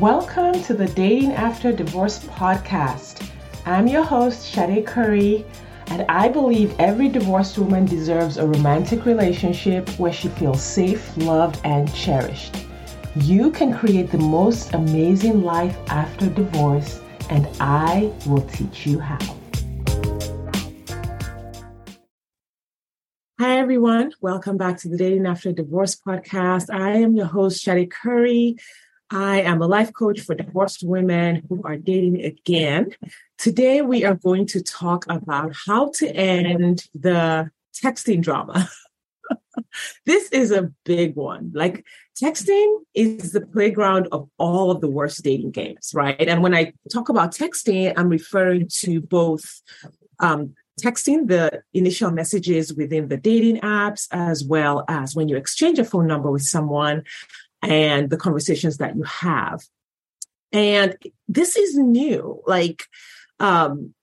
Welcome to the Dating After Divorce podcast. I'm your host, Sade Curry, and I believe every divorced woman deserves a romantic relationship where she feels safe, loved, and cherished. You can create the most amazing life after divorce, and I will teach you how. Hi, everyone. Welcome back to the Dating After Divorce podcast. I am your host, Sade Curry. I am a life coach for divorced women who are dating again. Today, we are going to talk about how to end the texting drama. this is a big one. Like, texting is the playground of all of the worst dating games, right? And when I talk about texting, I'm referring to both um, texting the initial messages within the dating apps, as well as when you exchange a phone number with someone and the conversations that you have. And this is new. Like, um,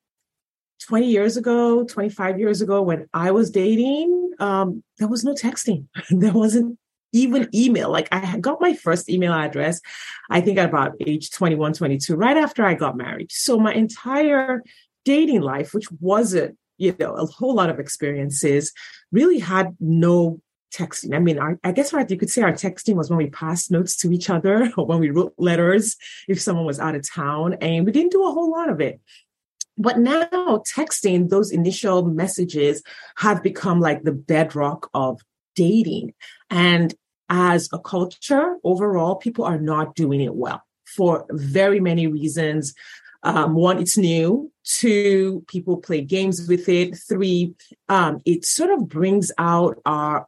20 years ago, 25 years ago, when I was dating, um, there was no texting. there wasn't even email. Like I got my first email address, I think at about age 21, 22, right after I got married. So my entire dating life, which wasn't, you know, a whole lot of experiences, really had no texting. I mean, our, I guess what you could say our texting was when we passed notes to each other or when we wrote letters if someone was out of town, and we didn't do a whole lot of it. But now texting, those initial messages have become like the bedrock of dating. And as a culture overall, people are not doing it well for very many reasons. Um, one, it's new. Two, people play games with it. Three, um, it sort of brings out our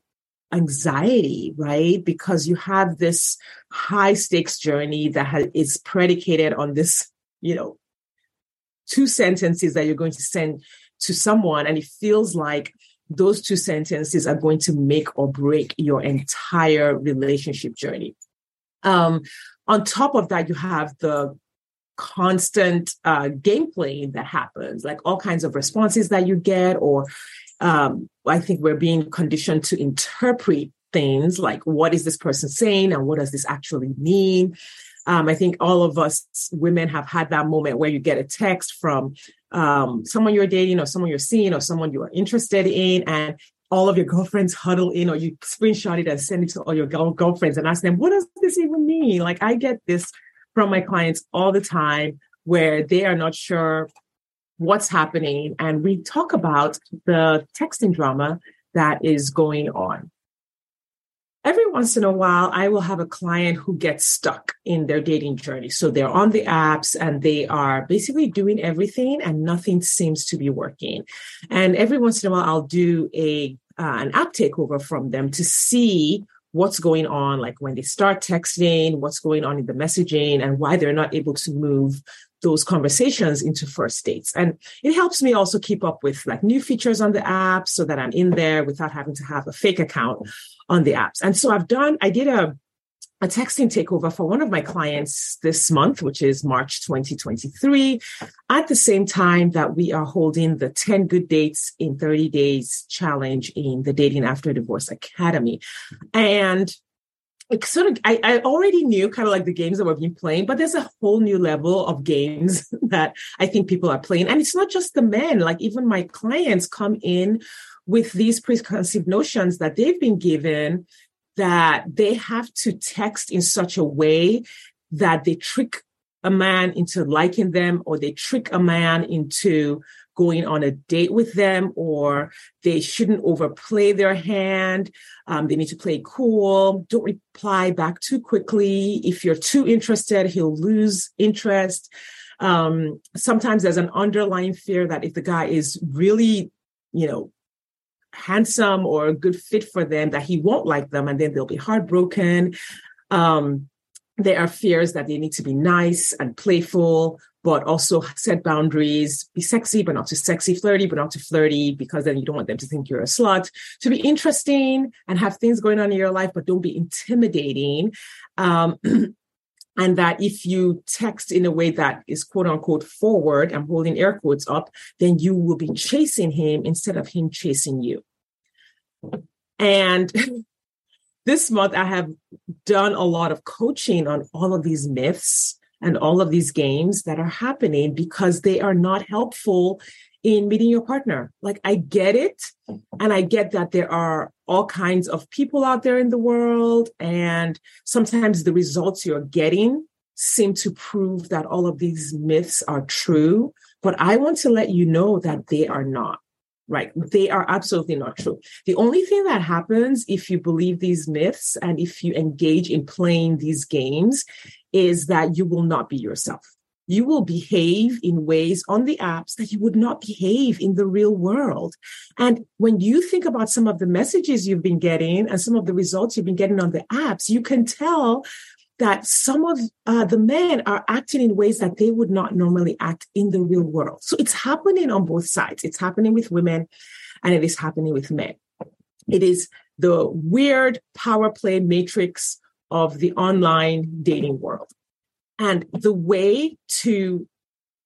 anxiety, right? Because you have this high stakes journey that is predicated on this, you know, two sentences that you're going to send to someone. And it feels like those two sentences are going to make or break your entire relationship journey. Um, on top of that, you have the constant uh, gameplay that happens, like all kinds of responses that you get, or um, I think we're being conditioned to interpret things like what is this person saying and what does this actually mean. Um, I think all of us women have had that moment where you get a text from um, someone you're dating or someone you're seeing or someone you are interested in, and all of your girlfriends huddle in or you screenshot it and send it to all your girlfriends and ask them, what does this even mean? Like I get this from my clients all the time where they are not sure what's happening. And we talk about the texting drama that is going on. Every once in a while, I will have a client who gets stuck in their dating journey. So they're on the apps and they are basically doing everything and nothing seems to be working. And every once in a while, I'll do a uh, an app takeover from them to see what's going on, like when they start texting, what's going on in the messaging, and why they're not able to move those conversations into first dates. And it helps me also keep up with like new features on the app so that I'm in there without having to have a fake account on the apps. And so I've done, I did a, a texting takeover for one of my clients this month, which is March 2023, at the same time that we are holding the 10 good dates in 30 days challenge in the Dating After Divorce Academy. And it sort of I, I already knew kind of like the games that we've been playing, but there's a whole new level of games that I think people are playing. And it's not just the men, like even my clients come in with these preconceived notions that they've been given that they have to text in such a way that they trick a man into liking them or they trick a man into going on a date with them or they shouldn't overplay their hand. Um, they need to play cool. Don't reply back too quickly. If you're too interested, he'll lose interest. Um, sometimes there's an underlying fear that if the guy is really, you know, handsome or a good fit for them, that he won't like them and then they'll be heartbroken. Um, there are fears that they need to be nice and playful, but also set boundaries, be sexy, but not too sexy, flirty, but not too flirty, because then you don't want them to think you're a slut. To be interesting and have things going on in your life, but don't be intimidating. Um, and that if you text in a way that is quote unquote forward, I'm holding air quotes up, then you will be chasing him instead of him chasing you. And this month I have done a lot of coaching on all of these myths and all of these games that are happening because they are not helpful in meeting your partner. Like I get it. And I get that there are all kinds of people out there in the world. And sometimes the results you're getting seem to prove that all of these myths are true. But I want to let you know that they are not. Right. They are absolutely not true. The only thing that happens if you believe these myths and if you engage in playing these games is that you will not be yourself. You will behave in ways on the apps that you would not behave in the real world. And when you think about some of the messages you've been getting and some of the results you've been getting on the apps, you can tell that some of uh, the men are acting in ways that they would not normally act in the real world. So it's happening on both sides. It's happening with women and it is happening with men. It is the weird power play matrix of the online dating world. And the way to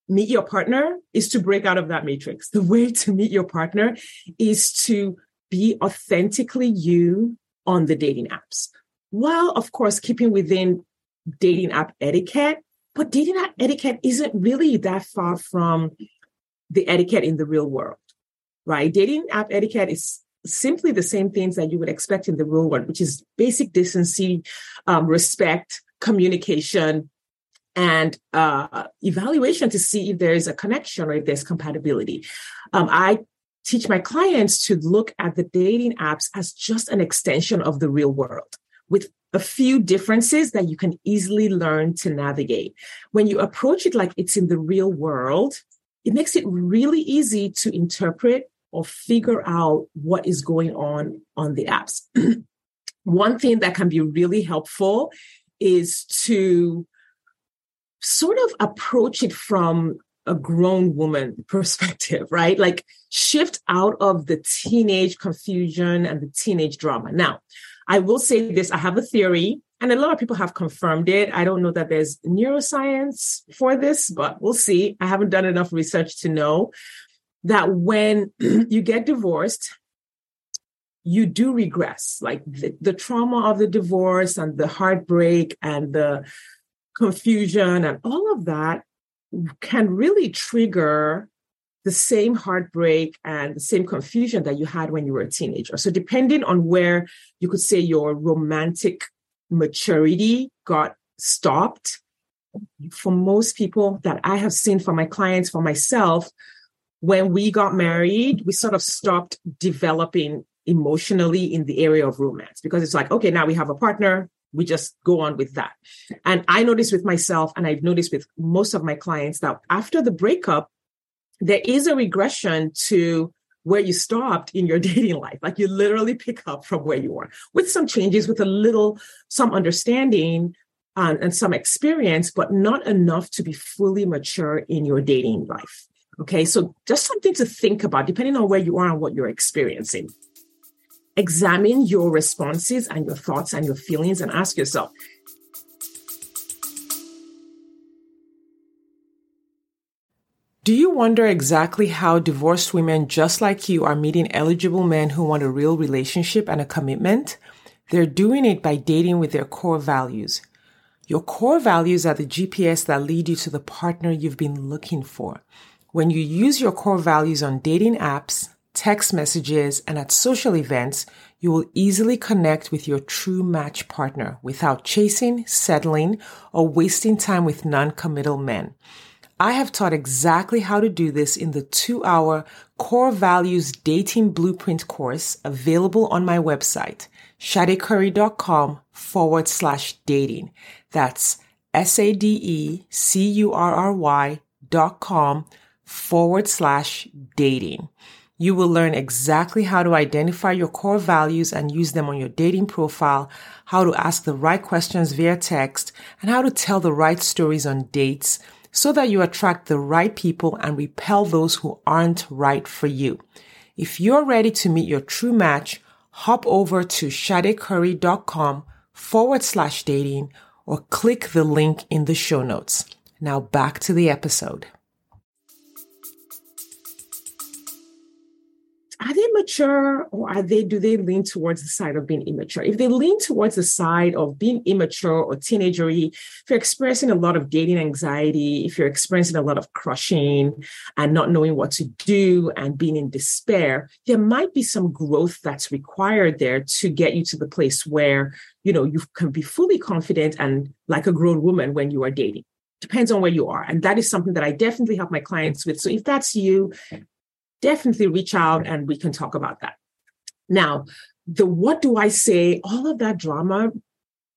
meet your partner is to break out of that matrix. The way to meet your partner is to be authentically you on the dating apps while of course keeping within dating app etiquette. But dating app etiquette isn't really that far from the etiquette in the real world, right? Dating app etiquette is simply the same things that you would expect in the real world, which is basic decency, um, respect, communication, and uh, evaluation to see if there is a connection or if there's compatibility. Um, I teach my clients to look at the dating apps as just an extension of the real world with a few differences that you can easily learn to navigate. When you approach it like it's in the real world, it makes it really easy to interpret or figure out what is going on on the apps. One thing that can be really helpful is to sort of approach it from a grown woman perspective, right? Like shift out of the teenage confusion and the teenage drama. Now, I will say this I have a theory, and a lot of people have confirmed it. I don't know that there's neuroscience for this, but we'll see. I haven't done enough research to know that when you get divorced, you do regress. Like mm-hmm. the, the trauma of the divorce and the heartbreak and the confusion and all of that can really trigger the same heartbreak and the same confusion that you had when you were a teenager. So, depending on where you could say your romantic maturity got stopped, for most people that I have seen for my clients, for myself, when we got married, we sort of stopped developing emotionally in the area of romance because it's like, okay, now we have a partner. We just go on with that. And I noticed with myself, and I've noticed with most of my clients that after the breakup, there is a regression to where you stopped in your dating life. Like you literally pick up from where you were with some changes, with a little, some understanding um, and some experience, but not enough to be fully mature in your dating life. Okay. So just something to think about depending on where you are and what you're experiencing. Examine your responses and your thoughts and your feelings and ask yourself, Do you wonder exactly how divorced women just like you are meeting eligible men who want a real relationship and a commitment? They're doing it by dating with their core values. Your core values are the GPS that lead you to the partner you've been looking for. When you use your core values on dating apps, text messages, and at social events, you will easily connect with your true match partner without chasing, settling, or wasting time with non-committal men. I have taught exactly how to do this in the two hour core values dating blueprint course available on my website, sadecurry.com forward slash dating. That's S-A-D-E-C-U-R-R-Y dot com forward slash dating. You will learn exactly how to identify your core values and use them on your dating profile, how to ask the right questions via text, and how to tell the right stories on dates so that you attract the right people and repel those who aren't right for you. If you're ready to meet your true match, hop over to sadecurry.com forward slash dating or click the link in the show notes. Now back to the episode. Are they mature or are they do they lean towards the side of being immature? If they lean towards the side of being immature or teenagery if you're experiencing a lot of dating anxiety if you're experiencing a lot of crushing and not knowing what to do and being in despair there might be some growth that's required there to get you to the place where you know you can be fully confident and like a grown woman when you are dating. Depends on where you are. And that is something that i definitely help my clients with. So if that's you definitely reach out and we can talk about that. Now, the what do I say? All of that drama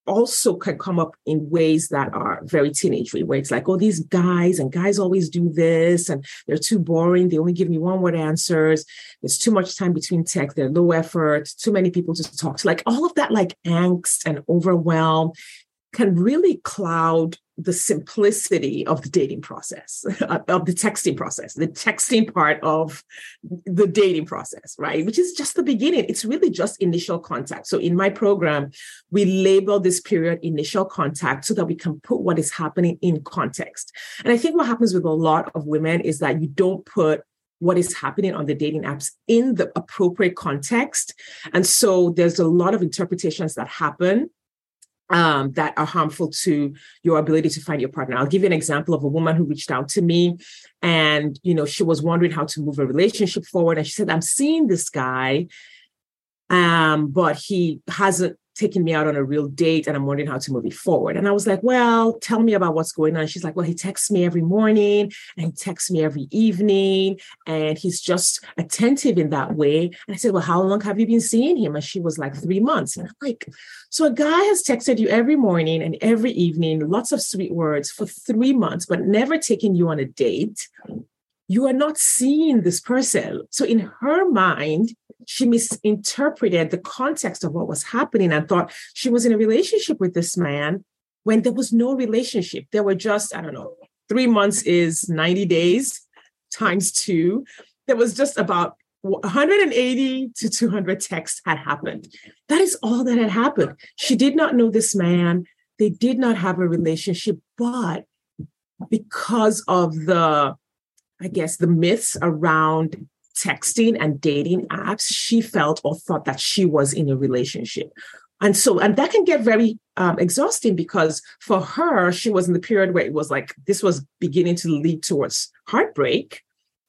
also can come up in ways that are very teenagery, where it's like, oh, these guys and guys always do this, and they're too boring. They only give me one word answers. There's too much time between text. They're low effort. Too many people to talk to. Like all of that, like angst and overwhelm, can really cloud the simplicity of the dating process, uh, of the texting process, the texting part of the dating process, right? Which is just the beginning. It's really just initial contact. So in my program, we label this period initial contact so that we can put what is happening in context. And I think what happens with a lot of women is that you don't put what is happening on the dating apps in the appropriate context. And so there's a lot of interpretations that happen um, that are harmful to your ability to find your partner. I'll give you an example of a woman who reached out to me and, you know, she was wondering how to move a relationship forward. And she said, I'm seeing this guy, um, but he hasn't taking me out on a real date and I'm wondering how to move it forward. And I was like, well, tell me about what's going on. She's like, well, he texts me every morning and he texts me every evening and he's just attentive in that way. And I said, well, how long have you been seeing him? And she was like, three months. And I'm like, so a guy has texted you every morning and every evening, lots of sweet words for three months, but never taking you on a date. You are not seeing this person. So in her mind, she misinterpreted the context of what was happening and thought she was in a relationship with this man when there was no relationship. There were just, I don't know, three months is 90 days times two. There was just about 180 to 200 texts had happened. That is all that had happened. She did not know this man. They did not have a relationship, but because of the, I guess, the myths around texting and dating apps, she felt or thought that she was in a relationship. And so, and that can get very um, exhausting because for her, she was in the period where it was like this was beginning to lead towards heartbreak.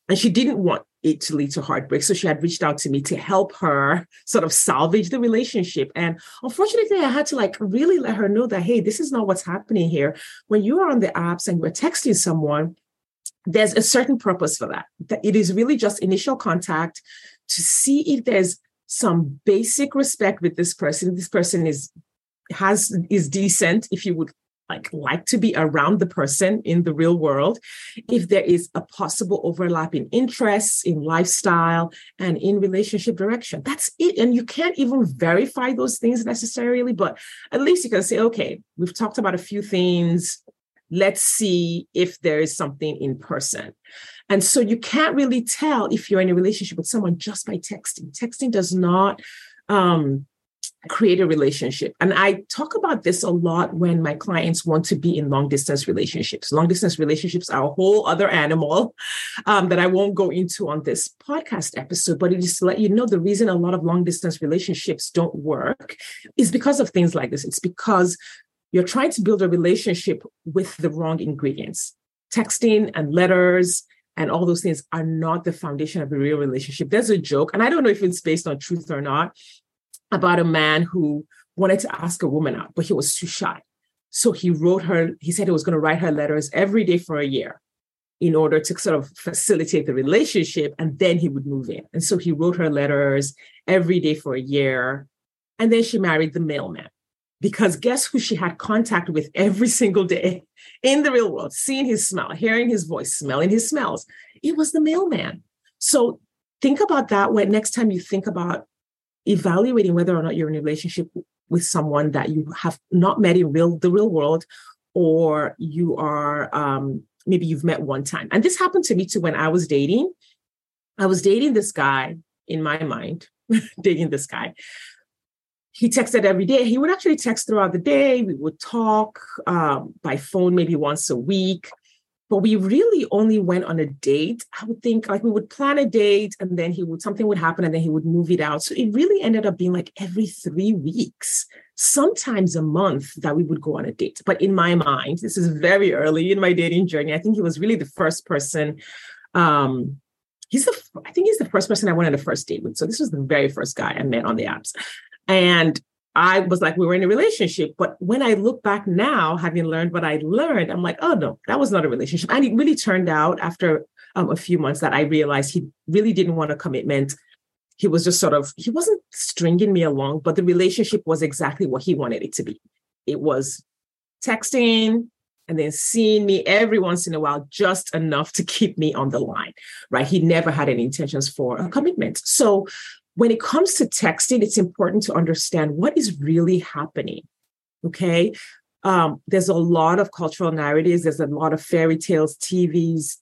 And she didn't want it to lead to heartbreak. So she had reached out to me to help her sort of salvage the relationship. And unfortunately, I had to like really let her know that, hey, this is not what's happening here. When you are on the apps and you're texting someone, there's a certain purpose for that. That it is really just initial contact to see if there's some basic respect with this person. This person is has is decent, if you would like like to be around the person in the real world if there is a possible overlap in interests in lifestyle and in relationship direction that's it and you can't even verify those things necessarily but at least you can say okay we've talked about a few things let's see if there is something in person. And so you can't really tell if you're in a relationship with someone just by texting. Texting does not um, create a relationship. And I talk about this a lot when my clients want to be in long distance relationships. Long distance relationships are a whole other animal um, that I won't go into on this podcast episode, but it is to let you know the reason a lot of long distance relationships don't work is because of things like this. It's because you're trying to build a relationship with the wrong ingredients. Texting and letters and all those things are not the foundation of a real relationship. There's a joke, and I don't know if it's based on truth or not, about a man who wanted to ask a woman out, but he was too shy. So he wrote her, he said he was going to write her letters every day for a year in order to sort of facilitate the relationship, and then he would move in. And so he wrote her letters every day for a year. And then she married the mailman because guess who she had contact with every single day in the real world, seeing his smell, hearing his voice, smelling his smells. It was the mailman. So think about that when next time you think about evaluating whether or not you're in a relationship with someone that you have not met in real the real world, or you are um, maybe you've met one time. And this happened to me too when I was dating. I was dating this guy in my mind, dating this guy he texted every day. He would actually text throughout the day. We would talk um, by phone maybe once a week. but we really only went on a date. I would think like we would plan a date and then he would something would happen and then he would move it out. So it really ended up being like every three weeks, sometimes a month that we would go on a date. But in my mind, this is very early in my dating journey. I think he was really the first person. Um, he's the I think he's the first person I went on a first date with. So this was the very first guy I met on the apps. And I was like, we were in a relationship. But when I look back now, having learned what I learned, I'm like, oh no, that was not a relationship. And it really turned out after um, a few months that I realized he really didn't want a commitment. He was just sort of, he wasn't stringing me along, but the relationship was exactly what he wanted it to be. It was texting and then seeing me every once in a while, just enough to keep me on the line, right? He never had any intentions for a commitment. So when it comes to texting, it's important to understand what is really happening. Okay. Um, there's a lot of cultural narratives, there's a lot of fairy tales, TVs,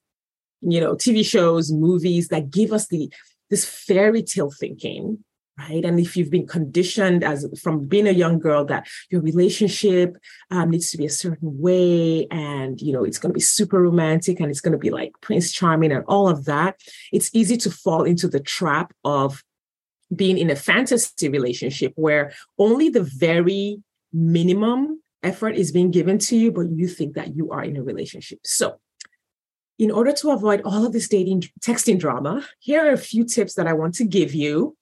you know, TV shows, movies that give us the this fairy tale thinking, right? And if you've been conditioned as from being a young girl that your relationship um, needs to be a certain way, and you know it's going to be super romantic, and it's going to be like Prince Charming and all of that, it's easy to fall into the trap of being in a fantasy relationship where only the very minimum effort is being given to you, but you think that you are in a relationship. So, in order to avoid all of this dating texting drama, here are a few tips that I want to give you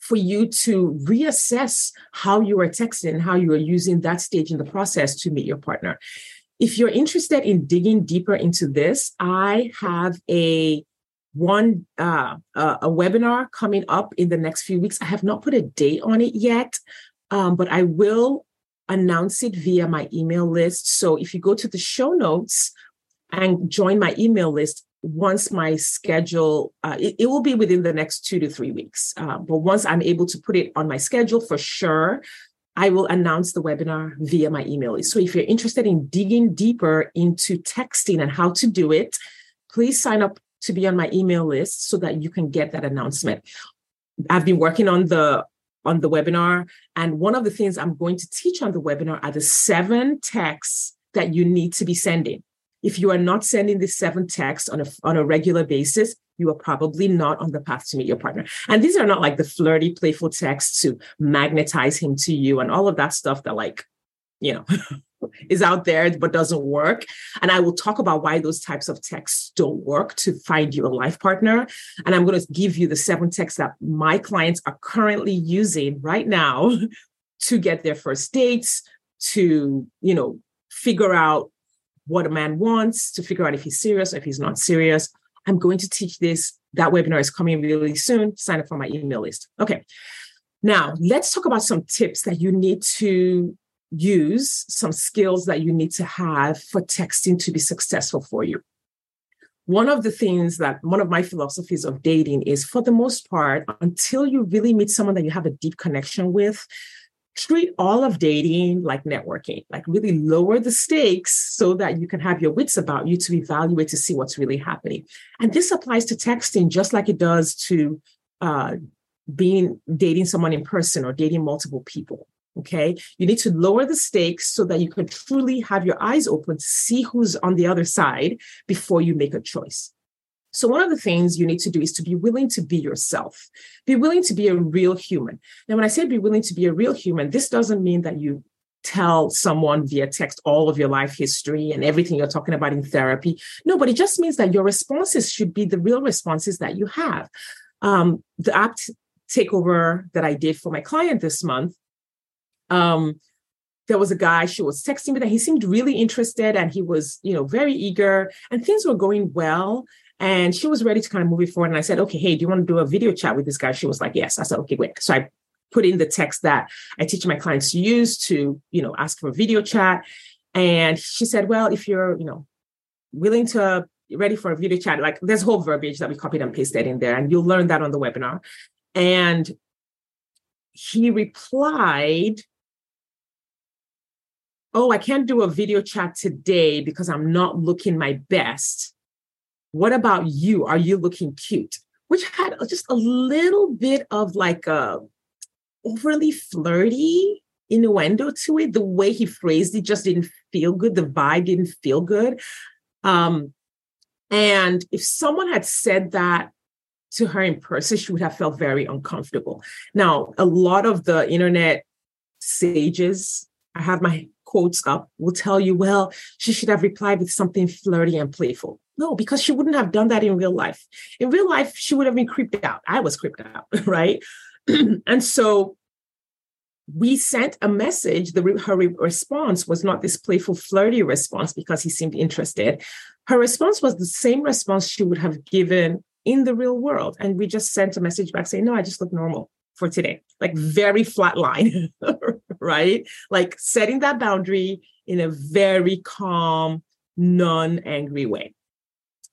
for you to reassess how you are texting, how you are using that stage in the process to meet your partner. If you're interested in digging deeper into this, I have a one uh, uh, a webinar coming up in the next few weeks. I have not put a date on it yet, um, but I will announce it via my email list. So if you go to the show notes and join my email list, once my schedule, uh, it, it, will be within the next two to three weeks. Uh, but once I'm able to put it on my schedule for sure, I will announce the webinar via my email list. So if you're interested in digging deeper into texting and how to do it, please sign up to be on my email list so that you can get that announcement. I've been working on the on the webinar and one of the things I'm going to teach on the webinar are the seven texts that you need to be sending. If you are not sending the seven texts on a on a regular basis, you are probably not on the path to meet your partner. And these are not like the flirty, playful texts to magnetize him to you and all of that stuff that like, you know, is out there but doesn't work. And I will talk about why those types of texts don't work to find you a life partner. And I'm going to give you the seven texts that my clients are currently using right now to get their first dates, to, you know, figure out what a man wants, to figure out if he's serious or if he's not serious. I'm going to teach this. That webinar is coming really soon. Sign up for my email list. Okay. Now, let's talk about some tips that you need to use some skills that you need to have for texting to be successful for you. One of the things that one of my philosophies of dating is for the most part, until you really meet someone that you have a deep connection with, treat all of dating like networking, like really lower the stakes so that you can have your wits about you to evaluate to see what's really happening. And this applies to texting just like it does to uh, being dating someone in person or dating multiple people. Okay. You need to lower the stakes so that you can truly have your eyes open to see who's on the other side before you make a choice. So, one of the things you need to do is to be willing to be yourself, be willing to be a real human. Now, when I say be willing to be a real human, this doesn't mean that you tell someone via text all of your life history and everything you're talking about in therapy. No, but it just means that your responses should be the real responses that you have. Um, the app takeover that I did for my client this month, um, there was a guy she was texting me that he seemed really interested and he was you know very eager and things were going well. And she was ready to kind of move it forward. And i said okay hey do you want to do a video chat with this guy? She was like yes. I said okay great so i put in the text that i teach my clients to use to you know ask for a video chat. And she said well if you're you know willing to ready for a video chat like there's whole verbiage that we copied and pasted in there and you'll learn that on the webinar. And he replied oh, I can't do a video chat today because I'm not looking my best. What about you? Are you looking cute? Which had just a little bit of like a overly flirty innuendo to it. The way he phrased it just didn't feel good. The vibe didn't feel good. Um, and if someone had said that to her in person, she would have felt very uncomfortable. Now, a lot of the internet sages, I have my quotes up, will tell you, well, she should have replied with something flirty and playful. No, because she wouldn't have done that in real life. In real life, she would have been creeped out. I was creeped out, right? and so we sent a message. The, her response was not this playful, flirty response because he seemed interested. Her response was the same response she would have given in the real world. And we just sent a message back saying, No, I just look normal for today. Like very flat line, right? Like setting that boundary in a very calm, non angry way.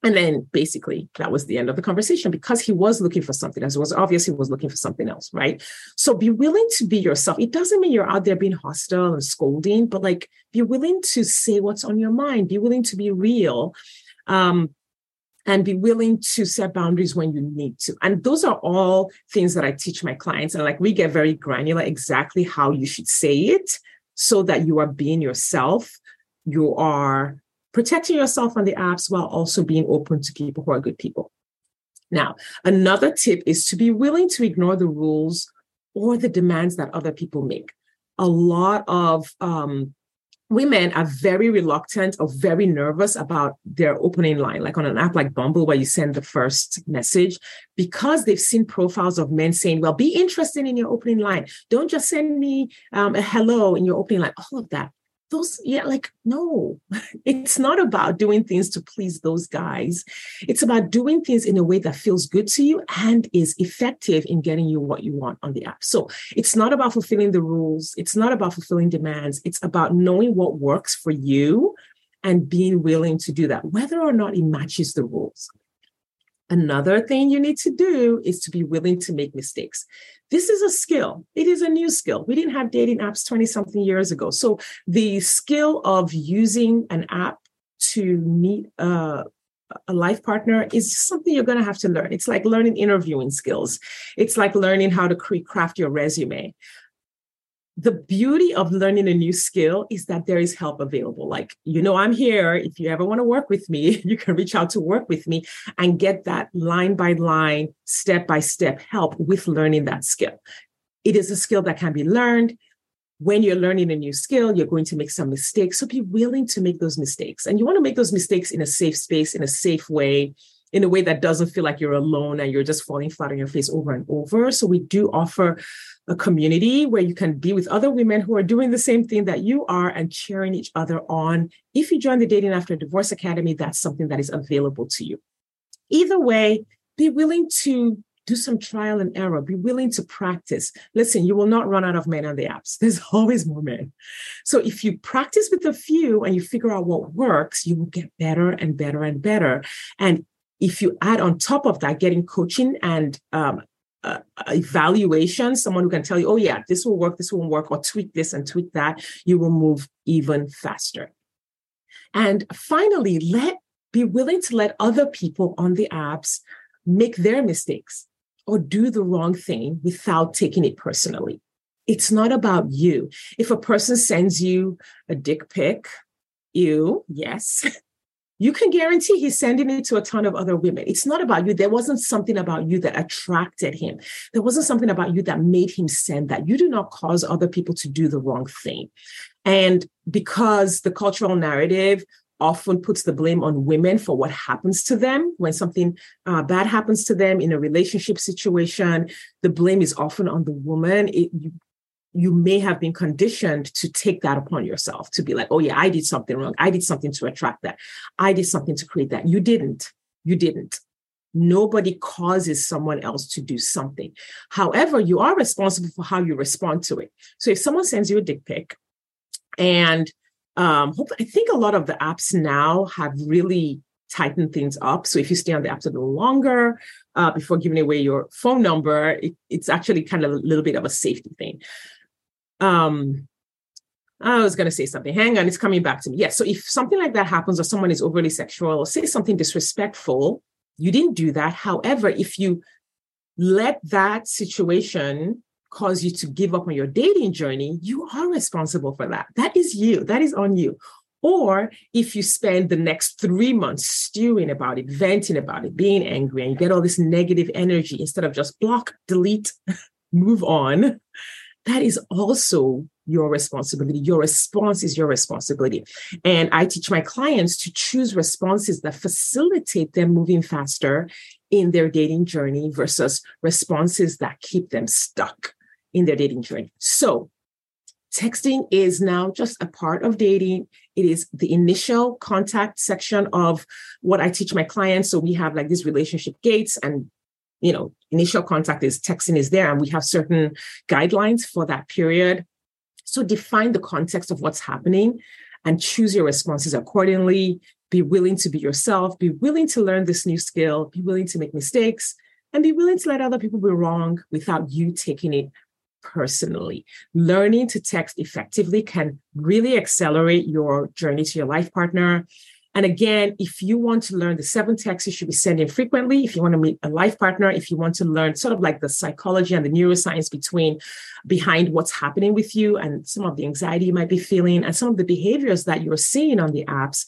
And then basically that was the end of the conversation because he was looking for something as it was obvious he was looking for something else, right? So be willing to be yourself. It doesn't mean you're out there being hostile and scolding, but like be willing to say what's on your mind, be willing to be real. Um, and be willing to set boundaries when you need to. And those are all things that I teach my clients. And like we get very granular exactly how you should say it so that you are being yourself. You are protecting yourself on the apps while also being open to people who are good people. Now, another tip is to be willing to ignore the rules or the demands that other people make. A lot of um, women are very reluctant or very nervous about their opening line, like on an app like Bumble, where you send the first message, because they've seen profiles of men saying, Well, be interested in your opening line. Don't just send me um, a hello in your opening line. All of that those yeah like no it's not about doing things to please those guys. It's about doing things in a way that feels good to you and is effective in getting you what you want on the app. So it's not about fulfilling the rules. It's not about fulfilling demands. It's about knowing what works for you and being willing to do that whether or not it matches the rules Another thing you need to do is to be willing to make mistakes. This is a skill. It is a new skill. We didn't have dating apps 20 something years ago. So the skill of using an app to meet a, a life partner is something you're going to have to learn. It's like learning interviewing skills. It's like learning how to craft your resume the beauty of learning a new skill is that there is help available. Like, you know, I'm here. If you ever want to work with me, you can reach out to work with me and get that line by line, step by step help with learning that skill. It is a skill that can be learned. When you're learning a new skill, you're going to make some mistakes. So be willing to make those mistakes. And you want to make those mistakes in a safe space, in a safe way, in a way that doesn't feel like you're alone and you're just falling flat on your face over and over. So we do offer a community where you can be with other women who are doing the same thing that you are and cheering each other on. If you join the Dating After Divorce Academy, that's something that is available to you. Either way, be willing to do some trial and error. Be willing to practice. Listen, you will not run out of men on the apps. There's always more men. So if you practice with a few and you figure out what works, you will get better and better and better. And if you add on top of that, getting coaching and um, uh, evaluation, someone who can tell you, oh, yeah, this will work, this won't work, or tweak this and tweak that, you will move even faster. And finally, let be willing to let other people on the apps make their mistakes or do the wrong thing without taking it personally. It's not about you. If a person sends you a dick pic, you, yes, you can guarantee he's sending it to a ton of other women. It's not about you. There wasn't something about you that attracted him. There wasn't something about you that made him send that. You do not cause other people to do the wrong thing. And because the cultural narrative often puts the blame on women for what happens to them when something uh, bad happens to them in a relationship situation the blame is often on the woman it, you, you may have been conditioned to take that upon yourself to be like, oh, yeah, I did something wrong. I did something to attract that. I did something to create that. You didn't. You didn't. Nobody causes someone else to do something. However, you are responsible for how you respond to it. So if someone sends you a dick pic, and um, I think a lot of the apps now have really tighten things up. So if you stay on the app a little longer uh, before giving away your phone number, it, it's actually kind of a little bit of a safety thing. Um, I was going to say something. Hang on, it's coming back to me. Yes. So if something like that happens or someone is overly sexual or say something disrespectful, you didn't do that. However, if you let that situation cause you to give up on your dating journey, you are responsible for that. That is you. That is on you. Or if you spend the next three months stewing about it, venting about it, being angry, and you get all this negative energy instead of just block, delete, move on, that is also your responsibility. Your response is your responsibility. And I teach my clients to choose responses that facilitate them moving faster in their dating journey versus responses that keep them stuck in their dating journey. So, texting is now just a part of dating. It is the initial contact section of what I teach my clients. So, we have like these relationship gates and you know, initial contact is texting is there, and we have certain guidelines for that period. So define the context of what's happening and choose your responses accordingly. Be willing to be yourself, be willing to learn this new skill, be willing to make mistakes, and be willing to let other people be wrong without you taking it personally. Learning to text effectively can really accelerate your journey to your life partner. And again, if you want to learn the seven texts you should be sending frequently, if you want to meet a life partner, if you want to learn sort of like the psychology and the neuroscience between behind what's happening with you and some of the anxiety you might be feeling and some of the behaviors that you're seeing on the apps,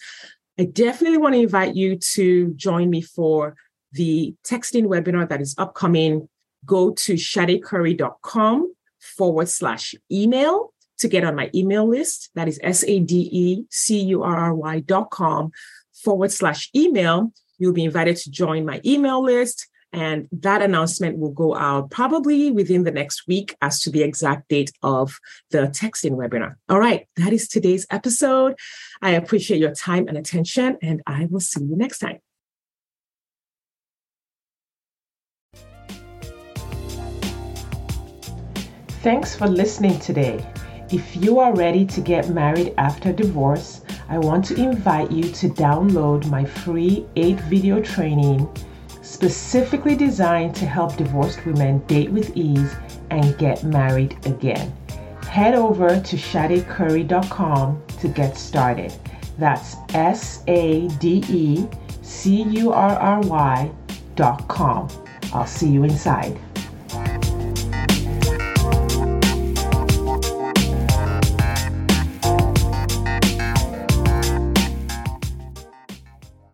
I definitely want to invite you to join me for the texting webinar that is upcoming. Go to sadecurry.com forward slash email to get on my email list. That is S A D E C U R R Y dot com forward slash email. You'll be invited to join my email list. And that announcement will go out probably within the next week as to the exact date of the texting webinar. All right, that is today's episode. I appreciate your time and attention, and I will see you next time. Thanks for listening today. If you are ready to get married after divorce, I want to invite you to download my free 8 video training specifically designed to help divorced women date with ease and get married again. Head over to sadecurry.com to get started. That's S A D E C U R R Y dot com. I'll see you inside.